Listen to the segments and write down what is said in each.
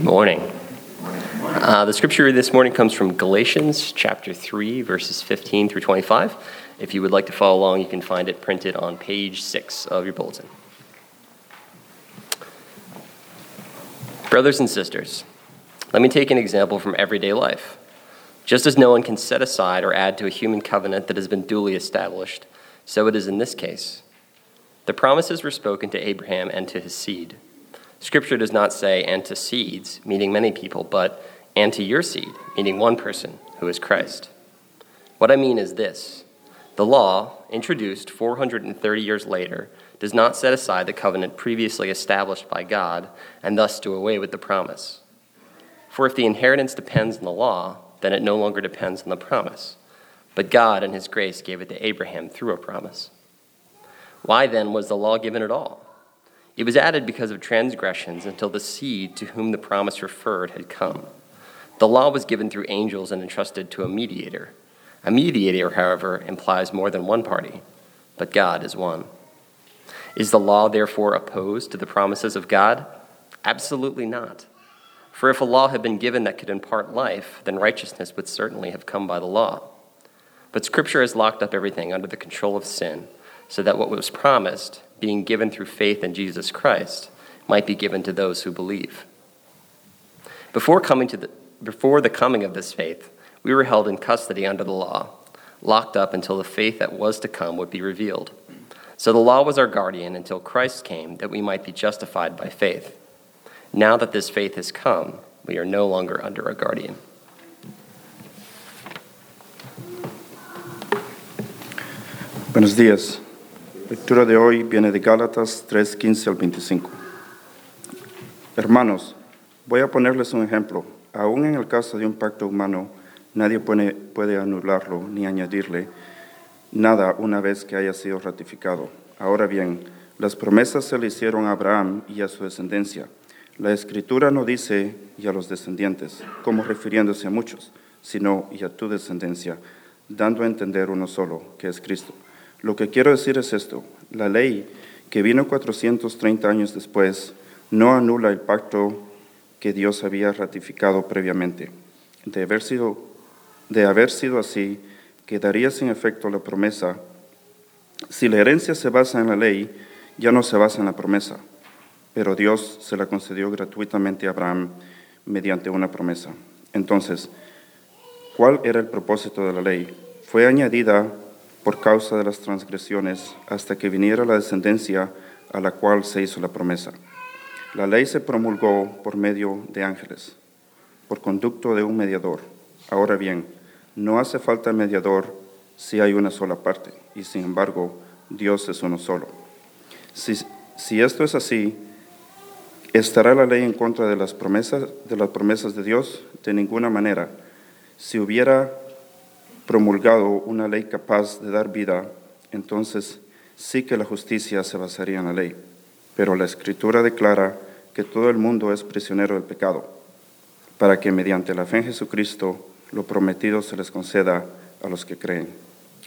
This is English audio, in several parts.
Good morning. Uh, the scripture this morning comes from Galatians chapter 3, verses 15 through 25. If you would like to follow along, you can find it printed on page 6 of your bulletin. Brothers and sisters, let me take an example from everyday life. Just as no one can set aside or add to a human covenant that has been duly established, so it is in this case. The promises were spoken to Abraham and to his seed. Scripture does not say, seeds, meaning many people, but and to your seed, meaning one person, who is Christ. What I mean is this the law, introduced 430 years later, does not set aside the covenant previously established by God and thus do away with the promise. For if the inheritance depends on the law, then it no longer depends on the promise. But God, in His grace, gave it to Abraham through a promise. Why then was the law given at all? It was added because of transgressions until the seed to whom the promise referred had come. The law was given through angels and entrusted to a mediator. A mediator, however, implies more than one party, but God is one. Is the law therefore opposed to the promises of God? Absolutely not. For if a law had been given that could impart life, then righteousness would certainly have come by the law. But Scripture has locked up everything under the control of sin, so that what was promised, being given through faith in Jesus Christ, might be given to those who believe. Before, coming to the, before the coming of this faith, we were held in custody under the law, locked up until the faith that was to come would be revealed. So the law was our guardian until Christ came that we might be justified by faith. Now that this faith has come, we are no longer under a guardian. Buenos días. Lectura de hoy viene de Gálatas 3:15 al 25. Hermanos, voy a ponerles un ejemplo. Aún en el caso de un pacto humano, nadie puede, puede anularlo ni añadirle nada una vez que haya sido ratificado. Ahora bien, las promesas se le hicieron a Abraham y a su descendencia. La escritura no dice y a los descendientes, como refiriéndose a muchos, sino y a tu descendencia, dando a entender uno solo, que es Cristo. Lo que quiero decir es esto, la ley que vino 430 años después no anula el pacto que Dios había ratificado previamente. De haber sido, así, quedaría sin efecto la promesa. Si la herencia se basa en la ley, ya no se basa en la promesa, pero Dios se la concedió gratuitamente a Abraham mediante una promesa. Entonces, ¿cuál era el propósito de la ley? Fue añadida por causa de las transgresiones hasta que viniera la descendencia a la cual se hizo la promesa. La ley se promulgó por medio de ángeles, por conducto de un mediador. Ahora bien, no hace falta mediador si hay una sola parte, y sin embargo, Dios es uno solo. Si, si esto es así, ¿estará la ley en contra de las promesas de las promesas de Dios? De ninguna manera. Si hubiera promulgado una ley capaz de dar vida, entonces sí que la justicia se basaría en la ley. Pero la Escritura declara que todo el mundo es prisionero del pecado, para que mediante la fe en Jesucristo lo prometido se les conceda a los que creen.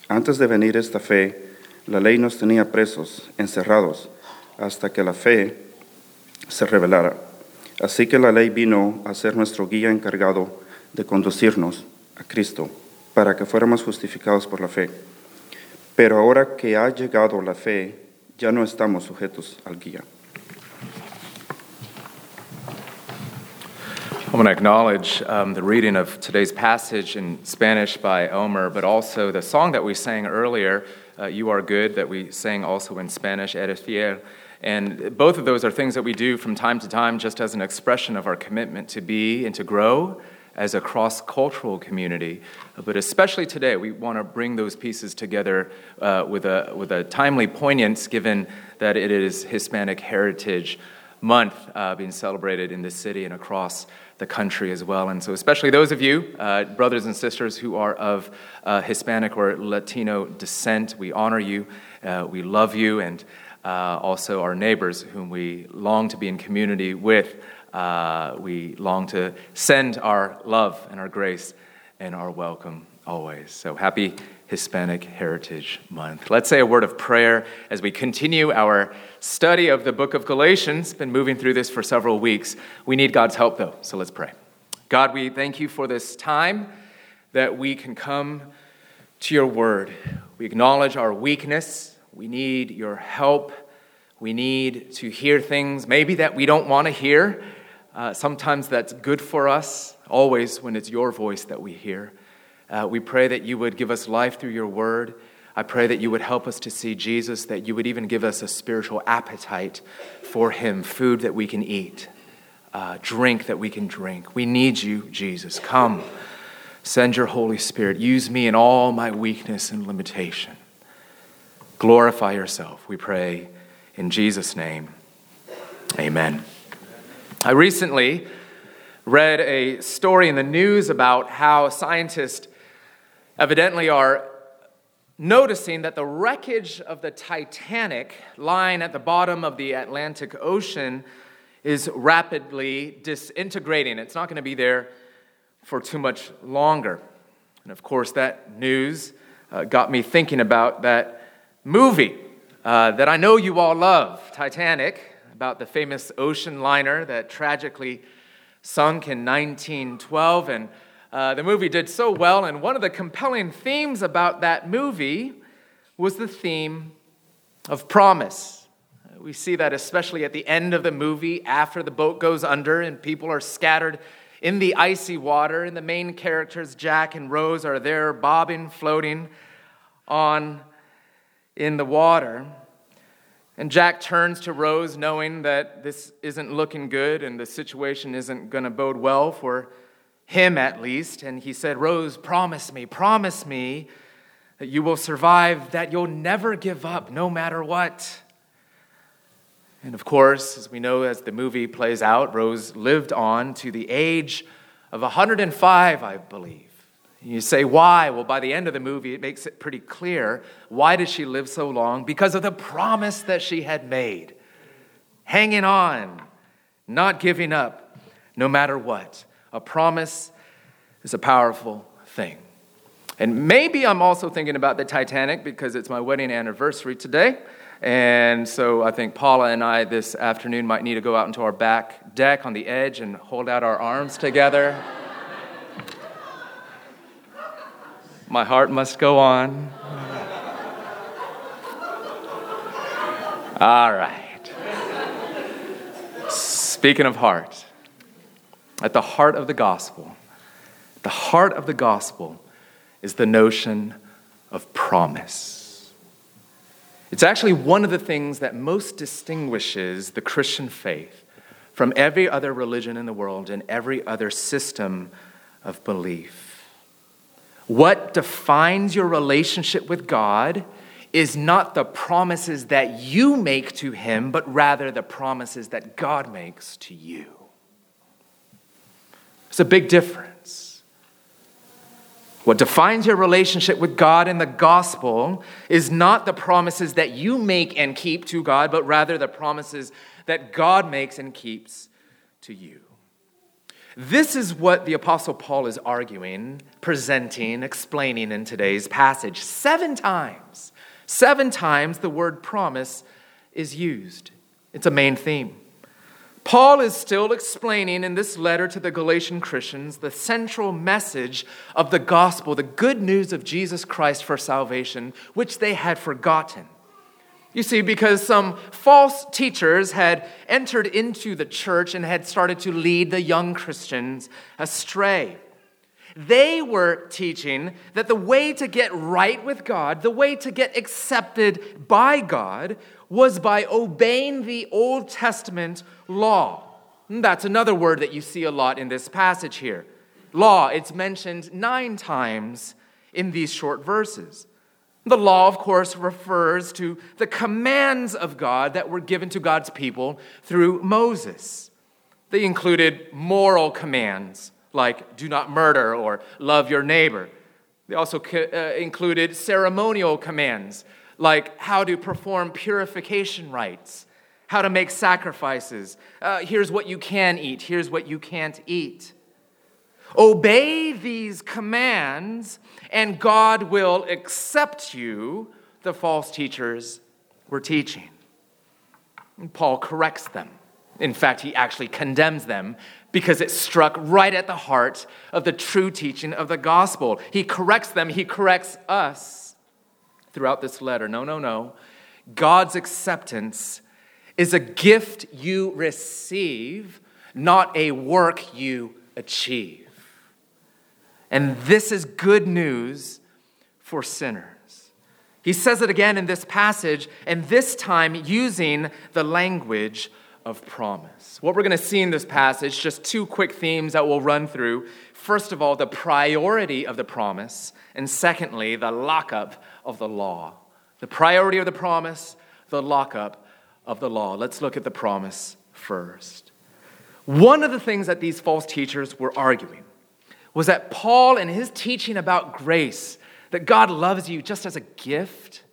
Antes de venir esta fe, la ley nos tenía presos, encerrados, hasta que la fe se revelara. Así que la ley vino a ser nuestro guía encargado de conducirnos a Cristo para que fuéramos justificados por la fe. Pero ahora que ha llegado la fe, ya no estamos sujetos al guía. I want to acknowledge um, the reading of today's passage in Spanish by Omer, but also the song that we sang earlier, uh, You Are Good, that we sang also in Spanish, Eres Fiel. And both of those are things that we do from time to time just as an expression of our commitment to be and to grow as a cross cultural community. But especially today, we want to bring those pieces together uh, with, a, with a timely poignance given that it is Hispanic Heritage Month uh, being celebrated in this city and across the country as well. And so, especially those of you, uh, brothers and sisters who are of uh, Hispanic or Latino descent, we honor you, uh, we love you, and uh, also our neighbors whom we long to be in community with. Uh, we long to send our love and our grace and our welcome always. So happy Hispanic Heritage Month. Let's say a word of prayer as we continue our study of the book of Galatians. Been moving through this for several weeks. We need God's help though, so let's pray. God, we thank you for this time that we can come to your word. We acknowledge our weakness. We need your help. We need to hear things maybe that we don't want to hear. Uh, sometimes that's good for us, always when it's your voice that we hear. Uh, we pray that you would give us life through your word. I pray that you would help us to see Jesus, that you would even give us a spiritual appetite for him, food that we can eat, uh, drink that we can drink. We need you, Jesus. Come. Send your Holy Spirit. Use me in all my weakness and limitation. Glorify yourself, we pray in Jesus' name. Amen. I recently read a story in the news about how scientists evidently are noticing that the wreckage of the Titanic lying at the bottom of the Atlantic Ocean is rapidly disintegrating. It's not going to be there for too much longer. And of course, that news uh, got me thinking about that movie uh, that I know you all love Titanic, about the famous ocean liner that tragically sunk in 1912. And uh, the movie did so well. And one of the compelling themes about that movie was the theme of promise. We see that especially at the end of the movie after the boat goes under and people are scattered in the icy water, and the main characters, Jack and Rose, are there bobbing, floating on in the water. And Jack turns to Rose, knowing that this isn't looking good and the situation isn't going to bode well for him at least. And he said, Rose, promise me, promise me that you will survive, that you'll never give up no matter what. And of course, as we know as the movie plays out, Rose lived on to the age of 105, I believe. You say, why? Well, by the end of the movie, it makes it pretty clear. Why did she live so long? Because of the promise that she had made. Hanging on, not giving up, no matter what. A promise is a powerful thing. And maybe I'm also thinking about the Titanic because it's my wedding anniversary today. And so I think Paula and I this afternoon might need to go out into our back deck on the edge and hold out our arms together. My heart must go on. All right. Speaking of heart, at the heart of the gospel, the heart of the gospel is the notion of promise. It's actually one of the things that most distinguishes the Christian faith from every other religion in the world and every other system of belief. What defines your relationship with God is not the promises that you make to Him, but rather the promises that God makes to you. It's a big difference. What defines your relationship with God in the gospel is not the promises that you make and keep to God, but rather the promises that God makes and keeps to you. This is what the Apostle Paul is arguing, presenting, explaining in today's passage. Seven times, seven times the word promise is used. It's a main theme. Paul is still explaining in this letter to the Galatian Christians the central message of the gospel, the good news of Jesus Christ for salvation, which they had forgotten. You see, because some false teachers had entered into the church and had started to lead the young Christians astray. They were teaching that the way to get right with God, the way to get accepted by God, was by obeying the Old Testament law. That's another word that you see a lot in this passage here. Law, it's mentioned nine times in these short verses. The law, of course, refers to the commands of God that were given to God's people through Moses. They included moral commands like do not murder or love your neighbor. They also uh, included ceremonial commands like how to perform purification rites, how to make sacrifices. Uh, here's what you can eat, here's what you can't eat. Obey these commands, and God will accept you, the false teachers were teaching. And Paul corrects them. In fact, he actually condemns them because it struck right at the heart of the true teaching of the gospel. He corrects them, he corrects us throughout this letter. No, no, no. God's acceptance is a gift you receive, not a work you achieve. And this is good news for sinners. He says it again in this passage, and this time using the language of promise. What we're going to see in this passage, just two quick themes that we'll run through. First of all, the priority of the promise, and secondly, the lockup of the law. The priority of the promise, the lockup of the law. Let's look at the promise first. One of the things that these false teachers were arguing was that Paul, and his teaching about grace, that God loves you just as a gift,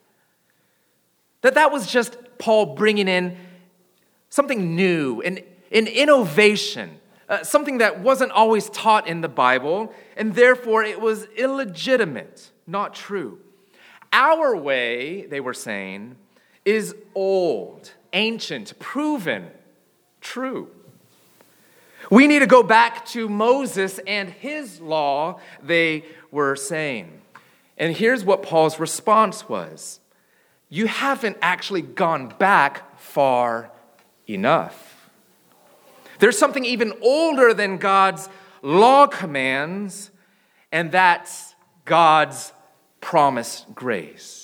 that that was just Paul bringing in something new, an, an innovation, uh, something that wasn't always taught in the Bible, and therefore it was illegitimate, not true. Our way, they were saying, is old, ancient, proven, true. We need to go back to Moses and his law, they were saying. And here's what Paul's response was You haven't actually gone back far enough. There's something even older than God's law commands, and that's God's promised grace.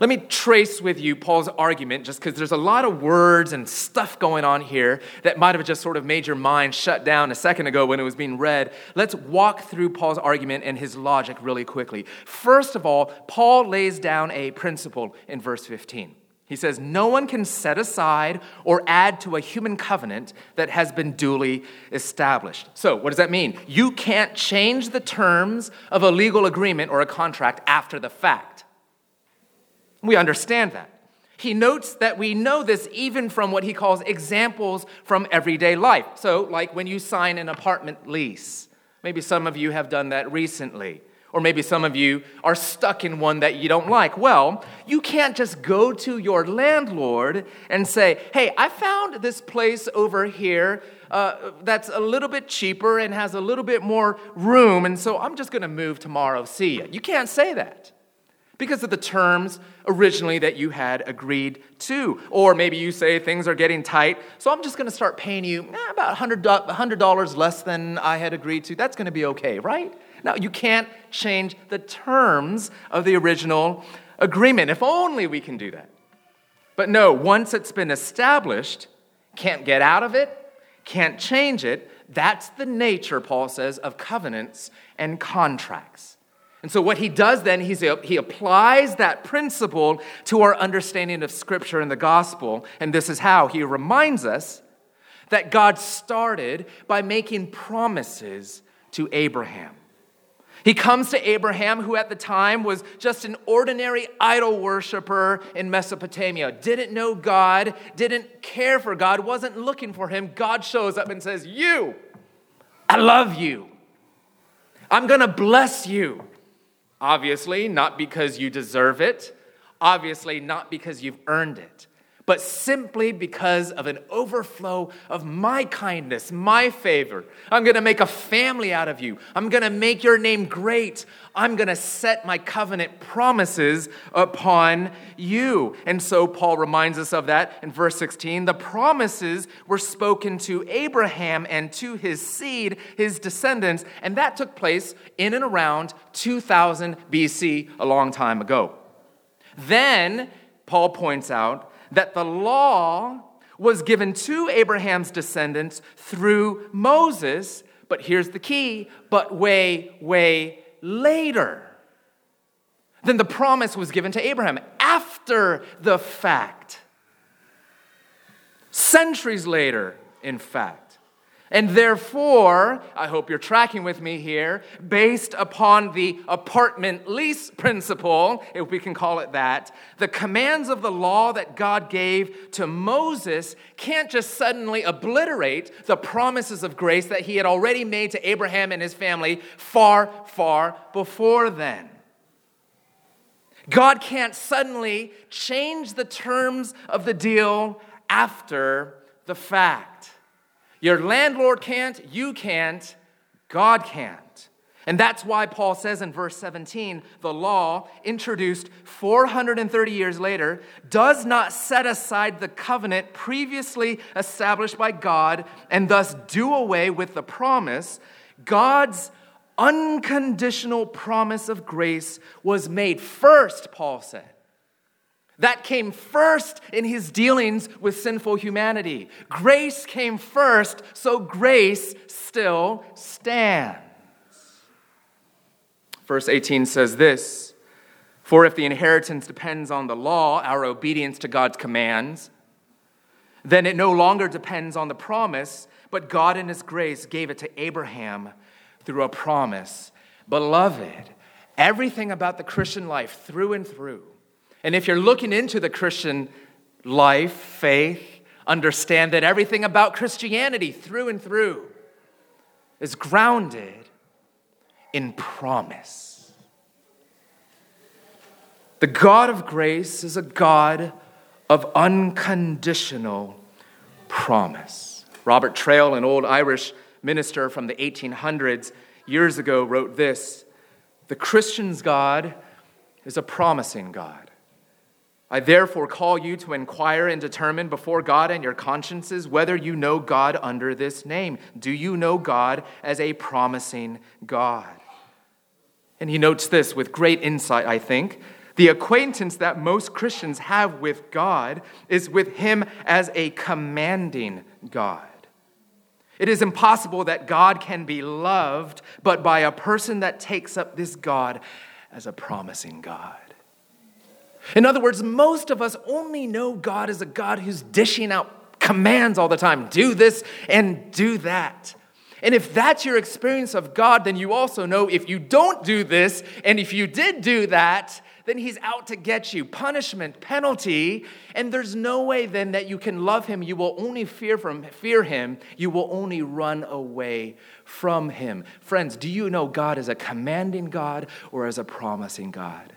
Let me trace with you Paul's argument, just because there's a lot of words and stuff going on here that might have just sort of made your mind shut down a second ago when it was being read. Let's walk through Paul's argument and his logic really quickly. First of all, Paul lays down a principle in verse 15. He says, No one can set aside or add to a human covenant that has been duly established. So, what does that mean? You can't change the terms of a legal agreement or a contract after the fact. We understand that. He notes that we know this even from what he calls examples from everyday life. So, like when you sign an apartment lease, maybe some of you have done that recently. Or maybe some of you are stuck in one that you don't like. Well, you can't just go to your landlord and say, hey, I found this place over here uh, that's a little bit cheaper and has a little bit more room, and so I'm just to move tomorrow. See you. You can't say that because of the terms originally that you had agreed to. Or maybe you say things are getting tight, so I'm just going to start paying you eh, about $100 less than I had agreed to. That's going to be okay, right? Now, you can't change the terms of the original agreement. If only we can do that. But no, once it's been established, can't get out of it, can't change it. That's the nature, Paul says, of covenants and contracts. And so, what he does then, he's, he applies that principle to our understanding of Scripture and the gospel. And this is how he reminds us that God started by making promises to Abraham. He comes to Abraham, who at the time was just an ordinary idol worshiper in Mesopotamia, didn't know God, didn't care for God, wasn't looking for him. God shows up and says, You, I love you. I'm gonna bless you. Obviously, not because you deserve it, obviously, not because you've earned it, but simply because of an overflow of my kindness, my favor. I'm gonna make a family out of you. I'm gonna make your name great. I'm gonna set my covenant promises upon you. And so Paul reminds us of that in verse 16. The promises were spoken to Abraham and to his seed, his descendants, and that took place in and around 2000 BC, a long time ago. Then, Paul points out, that the law was given to Abraham's descendants through Moses, but here's the key, but way, way later. Then the promise was given to Abraham after the fact. Centuries later, in fact. And therefore, I hope you're tracking with me here, based upon the apartment lease principle, if we can call it that, the commands of the law that God gave to Moses can't just suddenly obliterate the promises of grace that he had already made to Abraham and his family far, far before then. God can't suddenly change the terms of the deal after the fact. Your landlord can't, you can't, God can't. And that's why Paul says in verse 17 the law, introduced 430 years later, does not set aside the covenant previously established by God and thus do away with the promise. God's unconditional promise of grace was made first, Paul said. That came first in his dealings with sinful humanity. Grace came first, so grace still stands. Verse 18 says this For if the inheritance depends on the law, our obedience to God's commands, then it no longer depends on the promise, but God in his grace gave it to Abraham through a promise. Beloved, everything about the Christian life, through and through, and if you're looking into the Christian life, faith, understand that everything about Christianity through and through is grounded in promise. The God of grace is a God of unconditional promise. Robert Traill, an old Irish minister from the 1800s, years ago, wrote this The Christian's God is a promising God. I therefore call you to inquire and determine before God and your consciences whether you know God under this name. Do you know God as a promising God? And he notes this with great insight, I think. The acquaintance that most Christians have with God is with Him as a commanding God. It is impossible that God can be loved but by a person that takes up this God as a promising God. In other words, most of us only know God as a God who's dishing out commands all the time do this and do that. And if that's your experience of God, then you also know if you don't do this and if you did do that, then he's out to get you. Punishment, penalty, and there's no way then that you can love him. You will only fear from fear him. You will only run away from him. Friends, do you know God as a commanding God or as a promising God?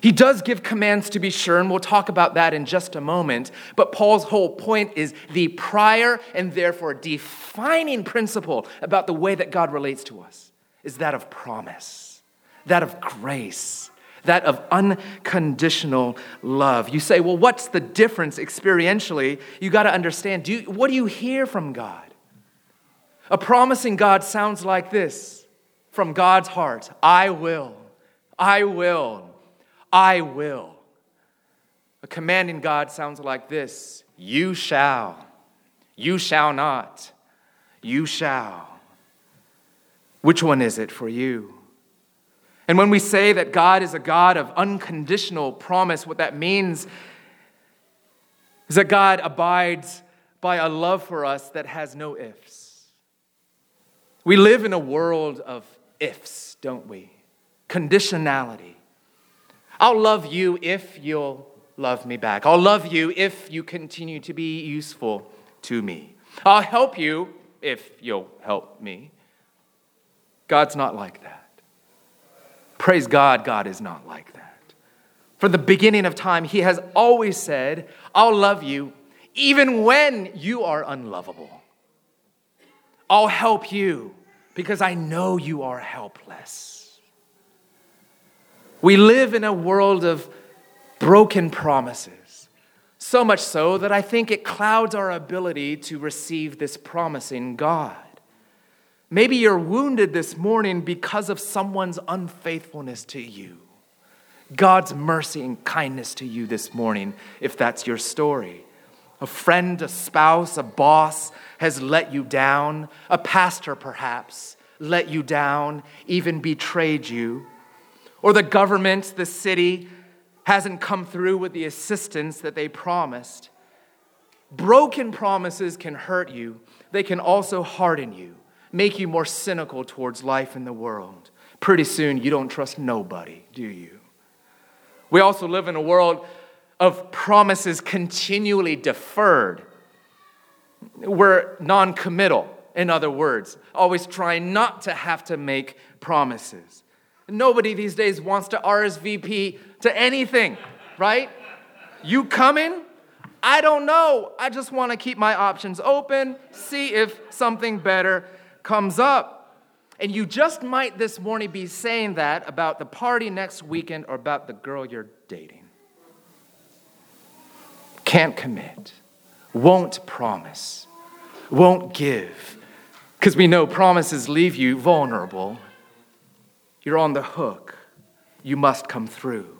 He does give commands to be sure, and we'll talk about that in just a moment. But Paul's whole point is the prior and therefore defining principle about the way that God relates to us is that of promise, that of grace, that of unconditional love. You say, well, what's the difference experientially? You got to understand do you, what do you hear from God? A promising God sounds like this from God's heart I will, I will. I will. A commanding God sounds like this You shall, you shall not, you shall. Which one is it for you? And when we say that God is a God of unconditional promise, what that means is that God abides by a love for us that has no ifs. We live in a world of ifs, don't we? Conditionality. I'll love you if you'll love me back. I'll love you if you continue to be useful to me. I'll help you if you'll help me. God's not like that. Praise God, God is not like that. From the beginning of time, He has always said, I'll love you even when you are unlovable. I'll help you because I know you are helpless. We live in a world of broken promises. So much so that I think it clouds our ability to receive this promising God. Maybe you're wounded this morning because of someone's unfaithfulness to you. God's mercy and kindness to you this morning, if that's your story. A friend, a spouse, a boss has let you down. A pastor, perhaps, let you down, even betrayed you or the government, the city, hasn't come through with the assistance that they promised. broken promises can hurt you, they can also harden you, make you more cynical towards life in the world. Pretty soon, you don't trust nobody, do you? We also live in a world of promises continually deferred. We're non committal, in other words, always trying not to have to make promises. Nobody these days wants to RSVP to anything, right? You coming? I don't know. I just want to keep my options open, see if something better comes up. And you just might this morning be saying that about the party next weekend or about the girl you're dating. Can't commit, won't promise, won't give, because we know promises leave you vulnerable. You're on the hook. You must come through.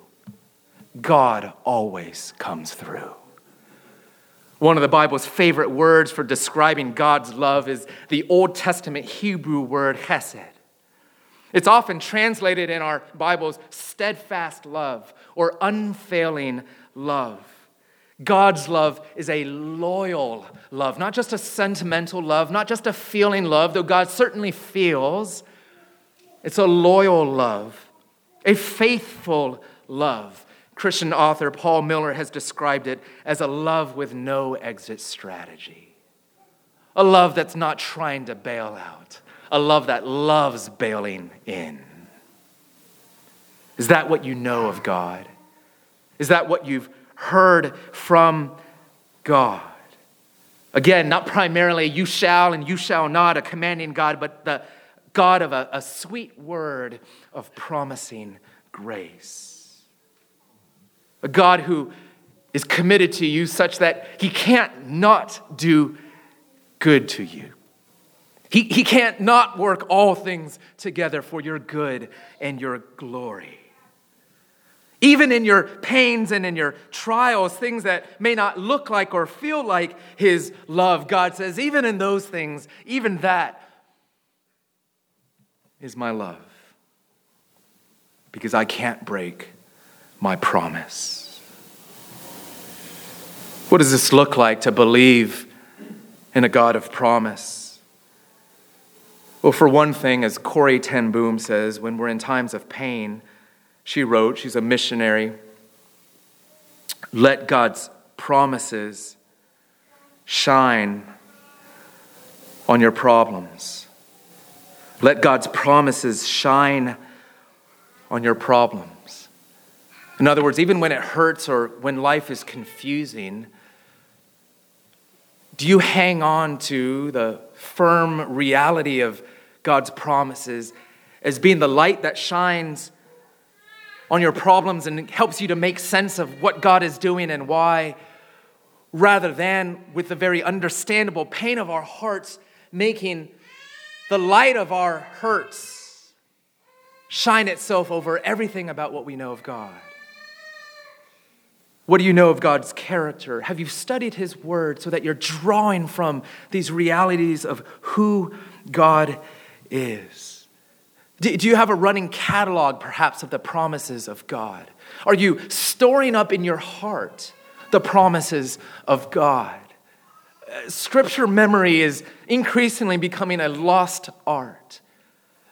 God always comes through. One of the Bible's favorite words for describing God's love is the Old Testament Hebrew word chesed. It's often translated in our Bibles steadfast love or unfailing love. God's love is a loyal love, not just a sentimental love, not just a feeling love, though God certainly feels. It's a loyal love, a faithful love. Christian author Paul Miller has described it as a love with no exit strategy, a love that's not trying to bail out, a love that loves bailing in. Is that what you know of God? Is that what you've heard from God. Again, not primarily you shall and you shall not, a commanding God, but the God of a, a sweet word of promising grace. A God who is committed to you such that he can't not do good to you. He, he can't not work all things together for your good and your glory. Even in your pains and in your trials, things that may not look like or feel like His love, God says, even in those things, even that is my love. Because I can't break my promise. What does this look like to believe in a God of promise? Well, for one thing, as Corrie ten Boom says, when we're in times of pain, she wrote, she's a missionary. Let God's promises shine on your problems. Let God's promises shine on your problems. In other words, even when it hurts or when life is confusing, do you hang on to the firm reality of God's promises as being the light that shines on your problems and helps you to make sense of what God is doing and why, rather than with the very understandable pain of our hearts, making the light of our hurts shine itself over everything about what we know of God. What do you know of God's character? Have you studied His Word so that you're drawing from these realities of who God is? Do, you have a running catalog, perhaps, of the promises of God? Are you storing up in your heart the promises of God? Uh, scripture memory is increasingly becoming a lost art.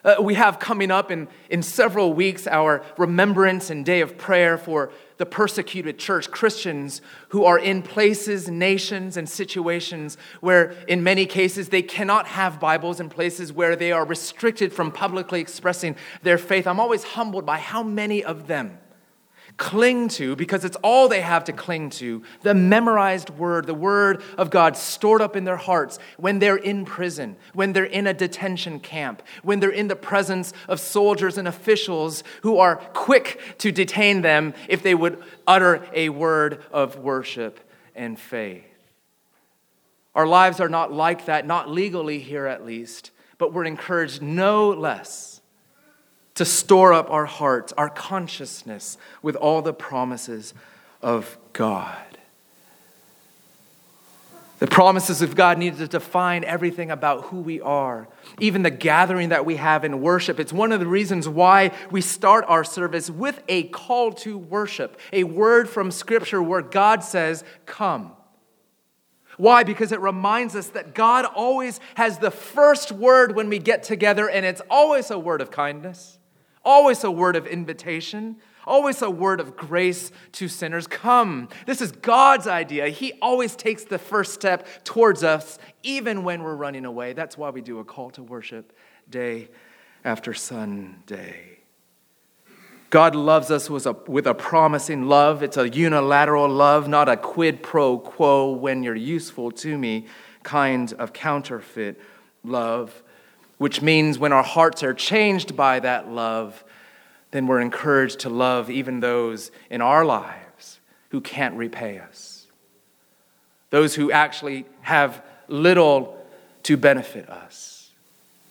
Uh, we have coming up in, in several weeks our remembrance and day of prayer for the persecuted church, Christians who are in places, nations, and situations where, in many cases, they cannot have Bibles, in places where they are restricted from publicly expressing their faith. I'm always humbled by how many of them cling to, because it's all they have to cling to, the memorized word, the word of God stored up in their hearts when they're in prison, when they're in a detention camp, when they're in the presence of soldiers and officials who are quick to detain them if they would utter a word of worship and faith. Our lives are not like that, not legally here at least, but we're encouraged no less to store up our hearts, our consciousness with all the promises of God. The promises of God need to define everything about who we are, even the gathering that we have in worship. It's one of the reasons why we start our service with a call to worship, a word from Scripture where God says, Come. Why? Because it reminds us that God always has the first word when we get together, and it's always a word of kindness, always a word of invitation, always a word of grace to sinners. Come. This is God's idea. He always takes the first step towards us, even when we're running away. That's why we do a call to worship day after Sunday. God loves us with a, with a promising love. It's a unilateral love, not a quid pro quo, when you're useful to me kind of counterfeit love, which means when our hearts are changed by that love, then we're encouraged to love even those in our lives who can't repay us, those who actually have little to benefit us.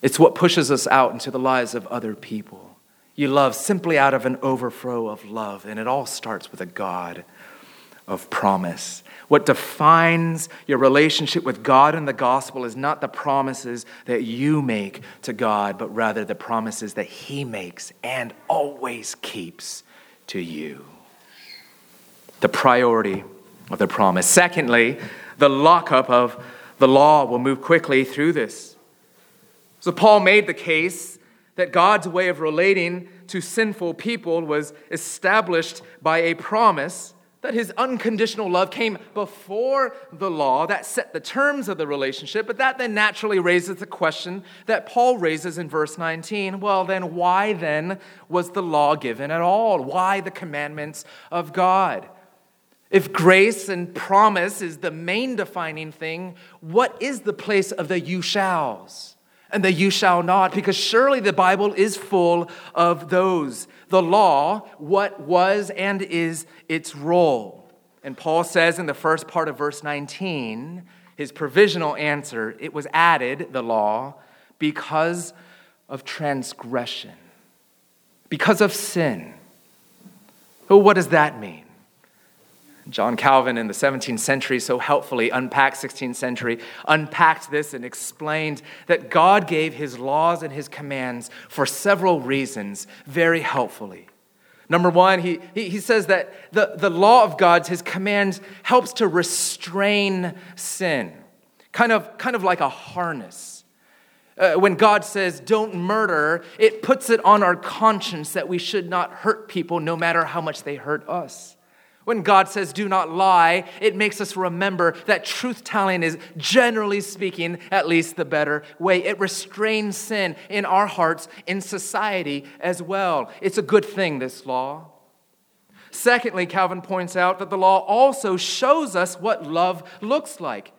It's what pushes us out into the lives of other people. You love simply out of an overflow of love, and it all starts with a God of promise. What defines your relationship with God and the gospel is not the promises that you make to God, but rather the promises that He makes and always keeps to you. The priority of the promise. Secondly, the lockup of the law. will move quickly through this. So, Paul made the case that God's way of relating to sinful people was established by a promise that his unconditional love came before the law that set the terms of the relationship, but that then naturally raises the question that Paul raises in verse 19. Well, then, why then was the law given at all? Why the commandments of God? If grace and promise is the main defining thing, what is the place of the you shalls? and the you shall not, because surely the Bible is full of those. The law, what was and is its role. And Paul says in the first part of verse 19, his provisional answer, it was added, the law, because of transgression, because of sin. Well, what does that mean? John Calvin in the 17th century so helpfully unpacked 16th century unpacked this and explained that God gave his laws and his commands for several reasons very helpfully. Number one, he, he says that the, the law of God's, his commands, helps to restrain sin, kind of, kind of like a harness. Uh, when God says, don't murder, it puts it on our conscience that we should not hurt people no matter how much they hurt us. When God says, do not lie, it makes us remember that truth telling is, generally speaking, at least the better way. It restrains sin in our hearts, in society as well. It's a good thing, this law. Secondly, Calvin points out that the law also shows us what love looks like.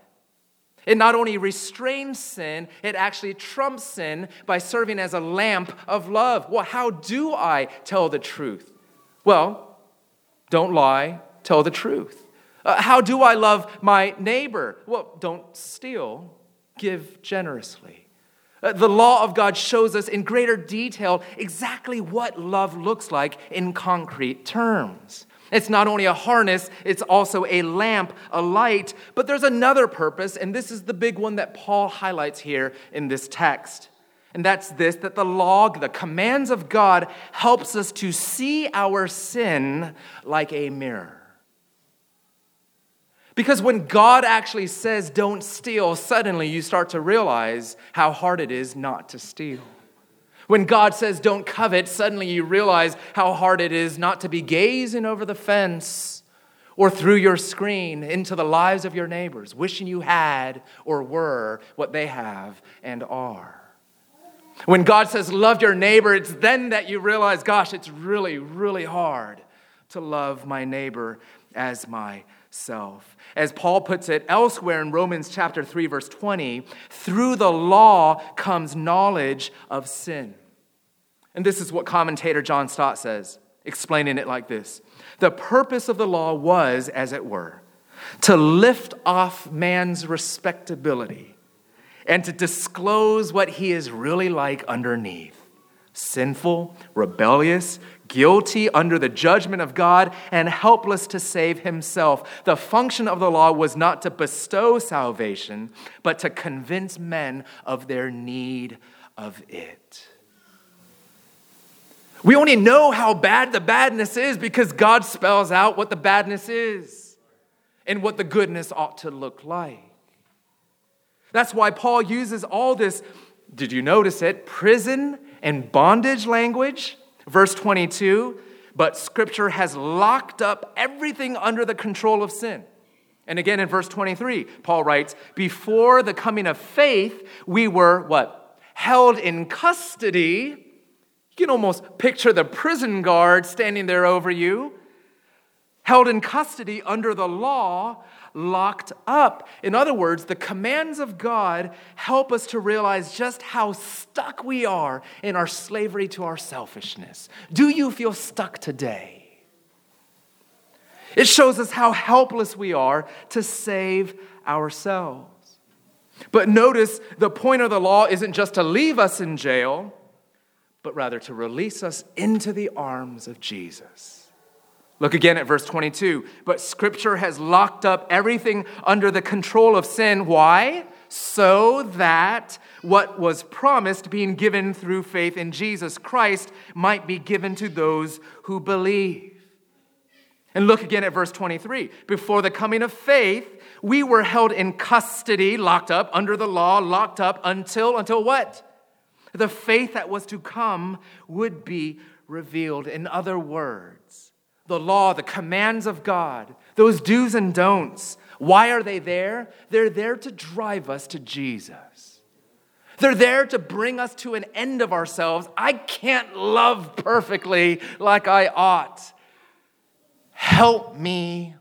It not only restrains sin, it actually trumps sin by serving as a lamp of love. Well, how do I tell the truth? Well, don't lie, tell the truth. Uh, how do I love my neighbor? Well, don't steal, give generously. Uh, the law of God shows us in greater detail exactly what love looks like in concrete terms. It's not only a harness, it's also a lamp, a light, but there's another purpose, and this is the big one that Paul highlights here in this text. And that's this that the law, the commands of God, helps us to see our sin like a mirror. Because when God actually says, don't steal, suddenly you start to realize how hard it is not to steal. When God says, don't covet, suddenly you realize how hard it is not to be gazing over the fence or through your screen into the lives of your neighbors, wishing you had or were what they have and are. When God says, love your neighbor, it's then that you realize, gosh, it's really, really hard to love my neighbor as myself. As Paul puts it elsewhere in Romans chapter 3 verse 20, through the law comes knowledge of sin. And this is what commentator John Stott says, explaining it like this. The purpose of the law was, as it were, to lift off man's respectability and to disclose what he is really like underneath sinful, rebellious, guilty under the judgment of God, and helpless to save himself. The function of the law was not to bestow salvation, but to convince men of their need of it. We only know how bad the badness is because God spells out what the badness is and what the goodness ought to look like. That's why Paul uses all this, did you notice it? Prison and bondage language. Verse 22 but Scripture has locked up everything under the control of sin. And again in verse 23, Paul writes, Before the coming of faith, we were what? Held in custody. You can almost picture the prison guard standing there over you. Held in custody under the law locked up. In other words, the commands of God help us to realize just how stuck we are in our slavery to our selfishness. Do you feel stuck today? It shows us how helpless we are to save ourselves. But notice the point of the law isn't just to leave us in jail, but rather to release us into the arms of Jesus. Look again at verse 22. But scripture has locked up everything under the control of sin. Why? So that what was promised, being given through faith in Jesus Christ, might be given to those who believe. And look again at verse 23. Before the coming of faith, we were held in custody, locked up under the law, locked up until until what? The faith that was to come would be revealed. In other words, the law, the commands of God, those do's and don'ts. Why are they there? They're there to drive us to Jesus. They're there to bring us to an end of ourselves. I can't love perfectly like I ought. Help me,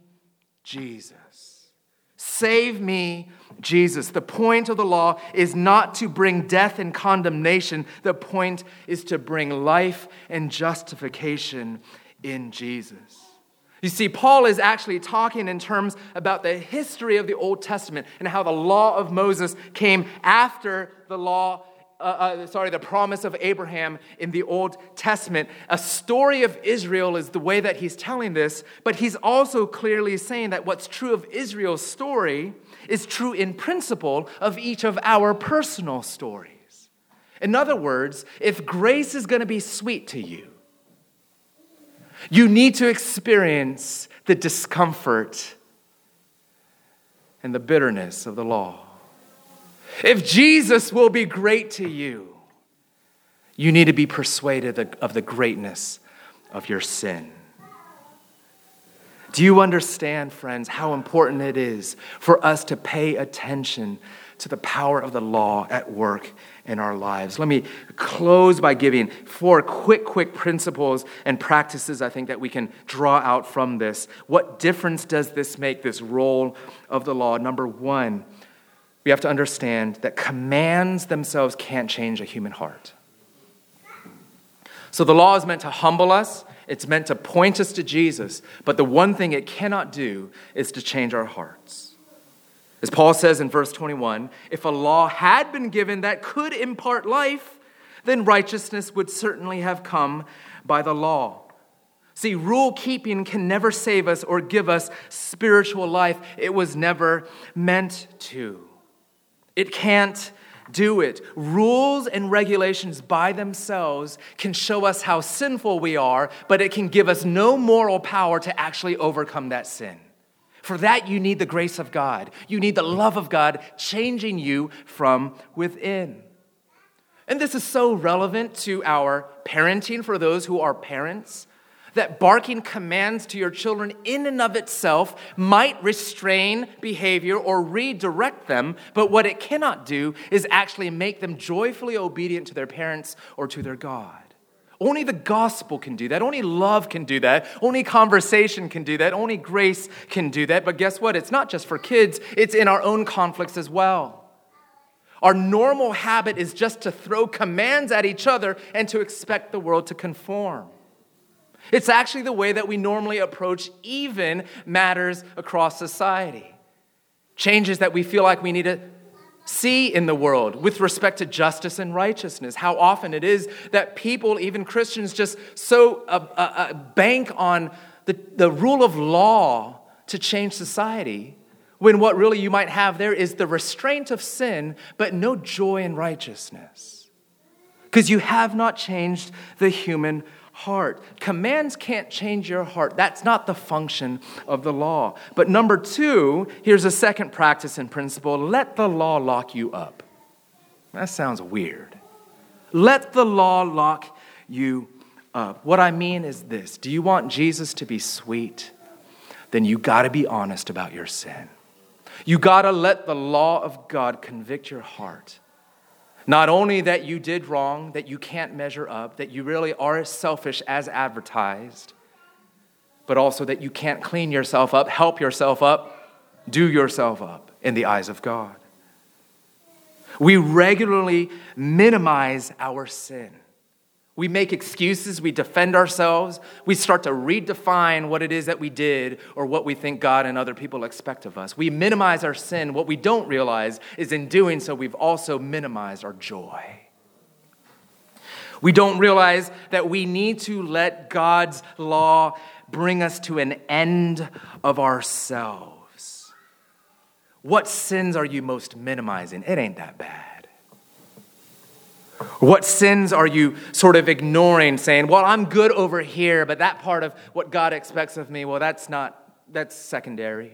Jesus. Save me, Jesus. The point of the law is not to bring death and condemnation, the point is to bring life and justification in Jesus. You see, Paul is actually talking in terms about the history of the Old Testament and how the law of Moses came after the law, uh, uh, sorry, the promise of Abraham in the Old Testament. A story of Israel is the way that he's telling this, but he's also clearly saying that what's true of Israel's story is true in principle of each of our personal stories. In other words, if grace is going to be sweet to you, you need to experience the discomfort and the bitterness of the law. If Jesus will be great to you, you need to be persuaded of the greatness of your sin. Do you understand, friends, how important it is for us to pay attention to the power of the law at work in our lives. Let me close by giving four quick, quick principles and practices I think that we can draw out from this. What difference does this make, this role of the law? Number one, we have to understand that commands themselves can't change a human heart. So the law is meant to humble us, it's meant to point us to Jesus, but the one thing it cannot do is to change our hearts. As Paul says in verse 21, if a law had been given that could impart life, then righteousness would certainly have come by the law. See, rule keeping can never save us or give us spiritual life. It was never meant to. It can't do it. Rules and regulations by themselves can show us how sinful we are, but it can give us no moral power to actually overcome that sin. For that, you need the grace of God. You need the love of God changing you from within. And this is so relevant to our parenting for those who are parents that barking commands to your children in and of itself might restrain behavior or redirect them, but what it cannot do is actually make them joyfully obedient to their parents or to their God. Only the gospel can do that. Only love can do that. Only conversation can do that. Only grace can do that. But guess what? It's not just for kids, it's in our own conflicts as well. Our normal habit is just to throw commands at each other and to expect the world to conform. It's actually the way that we normally approach even matters across society. Changes that we feel like we need to see in the world with respect to justice and righteousness. How often it is that people, even Christians, just so uh, uh, uh, bank on the, the rule of law to change society, when what really you might have there is the restraint of sin, but no joy in righteousness. Because you have not changed the human heart. Commands can't change your heart. That's not the function of the law. But number two, here's a second practice and principle let the law lock you up. That sounds weird. Let the law lock you up. What I mean is this Do you want Jesus to be sweet? Then you got to be honest about your sin. You got to let the law of God convict your heart. Not only that you did wrong, that you can't measure up, that you really are as selfish as advertised, but also that you can't clean yourself up, help yourself up, do yourself up in the eyes of God. We regularly minimize our sin. We make excuses, we defend ourselves, we start to redefine what it is that we did or what we think God and other people expect of us. We minimize our sin. What we don't realize is in doing so, we've also minimized our joy. We don't realize that we need to let God's law bring us to an end of ourselves. What sins are you most minimizing? It ain't that bad. What sins are you sort of ignoring, saying, Well, I'm good over here, but that part of what God expects of me, well, that's not, that's secondary.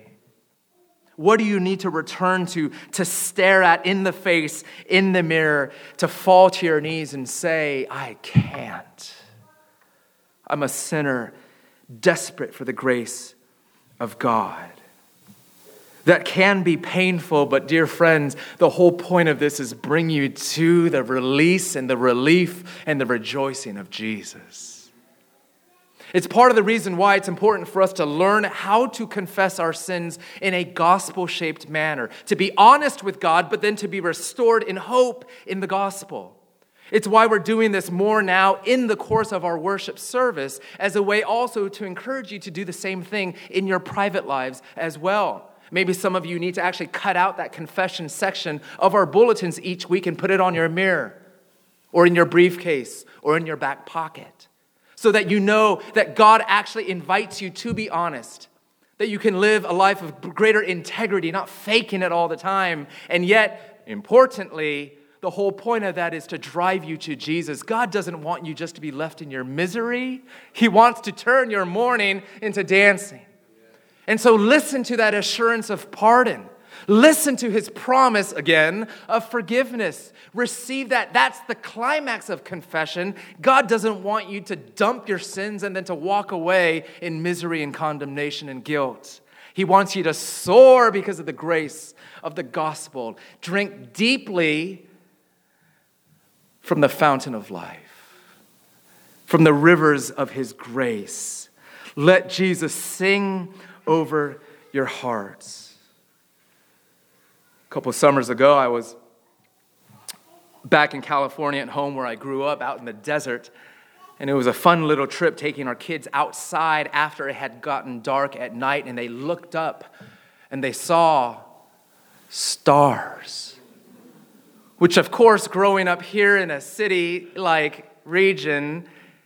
What do you need to return to, to stare at in the face, in the mirror, to fall to your knees and say, I can't? I'm a sinner, desperate for the grace of God that can be painful, but dear friends, the whole point of this is bring you to the release and the relief and the rejoicing of Jesus. It's part of the reason why it's important for us to learn how to confess our sins in a gospel shaped manner, to be honest with God, but then to be restored in hope in the gospel. It's why we're doing this more now in the course of our worship service as a way also to encourage you to do the same thing in your private lives as well. Maybe some of you need to actually cut out that confession section of our bulletins each week and put it on your mirror or in your briefcase or in your back pocket so that you know that God actually invites you to be honest, that you can live a life of greater integrity, not faking it all the time. And yet, importantly, the whole point of that is to drive you to Jesus. God doesn't want you just to be left in your misery, He wants to turn your mourning into dancing. And so listen to that assurance of pardon. Listen to his promise again of forgiveness. Receive that. That's the climax of confession. God doesn't want you to dump your sins and then to walk away in misery and condemnation and guilt. He wants you to soar because of the grace of the gospel. Drink deeply from the fountain of life, from the rivers of his grace. Let Jesus sing over your hearts. A couple of summers ago, I was back in California at home where I grew up, out in the desert. And it was a fun little trip taking our kids outside after it had gotten dark at night. And they looked up and they saw stars. Which, of course, growing up here in a city like region,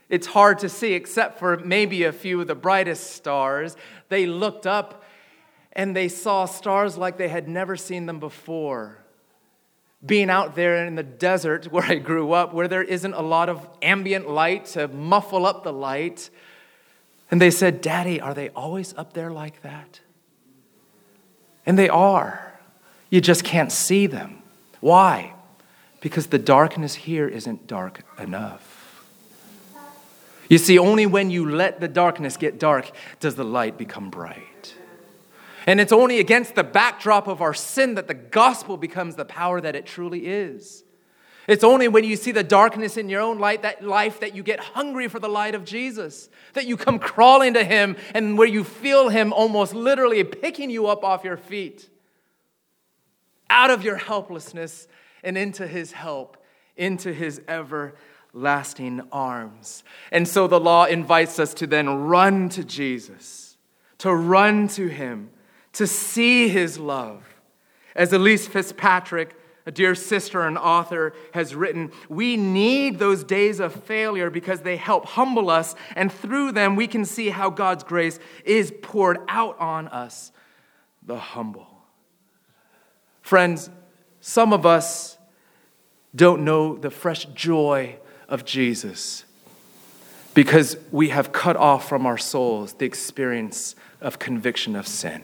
it's hard to see except for maybe a few of the brightest stars. They looked up and they saw stars like they had never seen them before. Being out there in the desert where I grew up, where there isn't a lot of ambient light to muffle up the light. And they said, Daddy, are they always up there like that? And they are. You just can't see them. Why? Because the darkness here isn't dark enough. You see, only when you let the darkness get dark does the light become bright. And it's only against the backdrop of our sin that the gospel becomes the power that it truly is. It's only when you see the darkness in your own light, that life, that you get hungry for the light of Jesus, that you come crawling to Him, and where you feel Him almost literally picking you up off your feet, out of your helplessness and into His help, into His ever lasting arms. And so the law invites us to then run to Jesus, to run to him, to see his love. As Elyse Fitzpatrick, a dear sister and author, has written, we need those days of failure because they help humble us, and through them we can see how God's grace is poured out on us, the humble. Friends, some of us don't know the fresh joy of Jesus because we have cut off from our souls the experience of conviction of sin.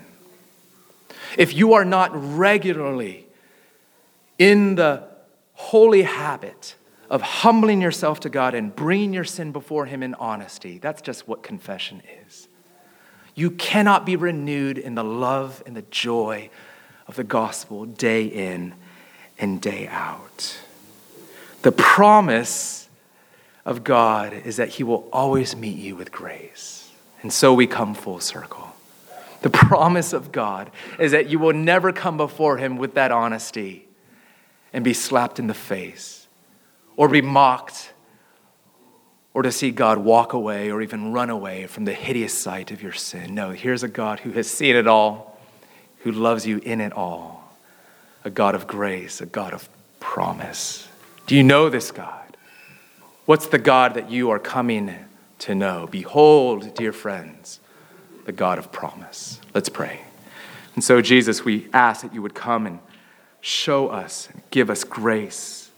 If you are not regularly in the holy habit of humbling yourself to God and bringing your sin before Him in honesty, that's just what confession is. You cannot be renewed in the love and the joy of the gospel day in and day out. The promise of God is that He will always meet you with grace. And so we come full circle. The promise of God is that you will never come before Him with that honesty and be slapped in the face or be mocked or to see God walk away or even run away from the hideous sight of your sin. No, here's a God who has seen it all, who loves you in it all, a God of grace, a God of promise. Do you know this God? What's the God that you are coming to know? Behold, dear friends, the God of promise. Let's pray. And so, Jesus, we ask that you would come and show us give us grace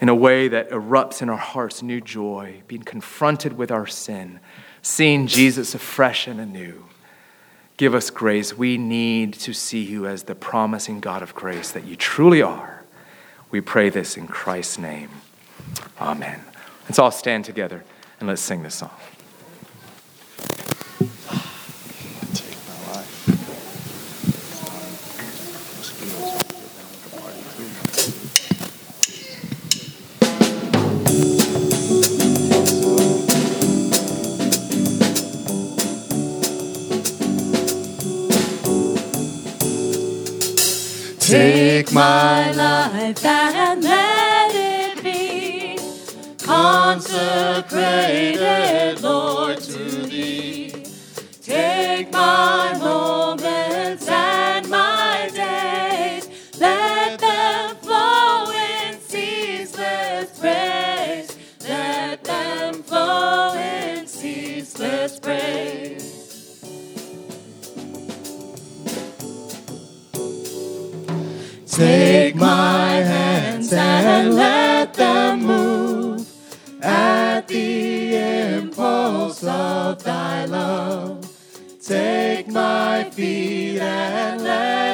in a way that erupts in our hearts new joy, being confronted with our sin, seeing Jesus afresh and anew. Give us grace. We need to see you as the promising God of grace that you truly are. We pray this in Christ's name. Amen. Let's all stand together and let's sing this song. Take my life consecrated, and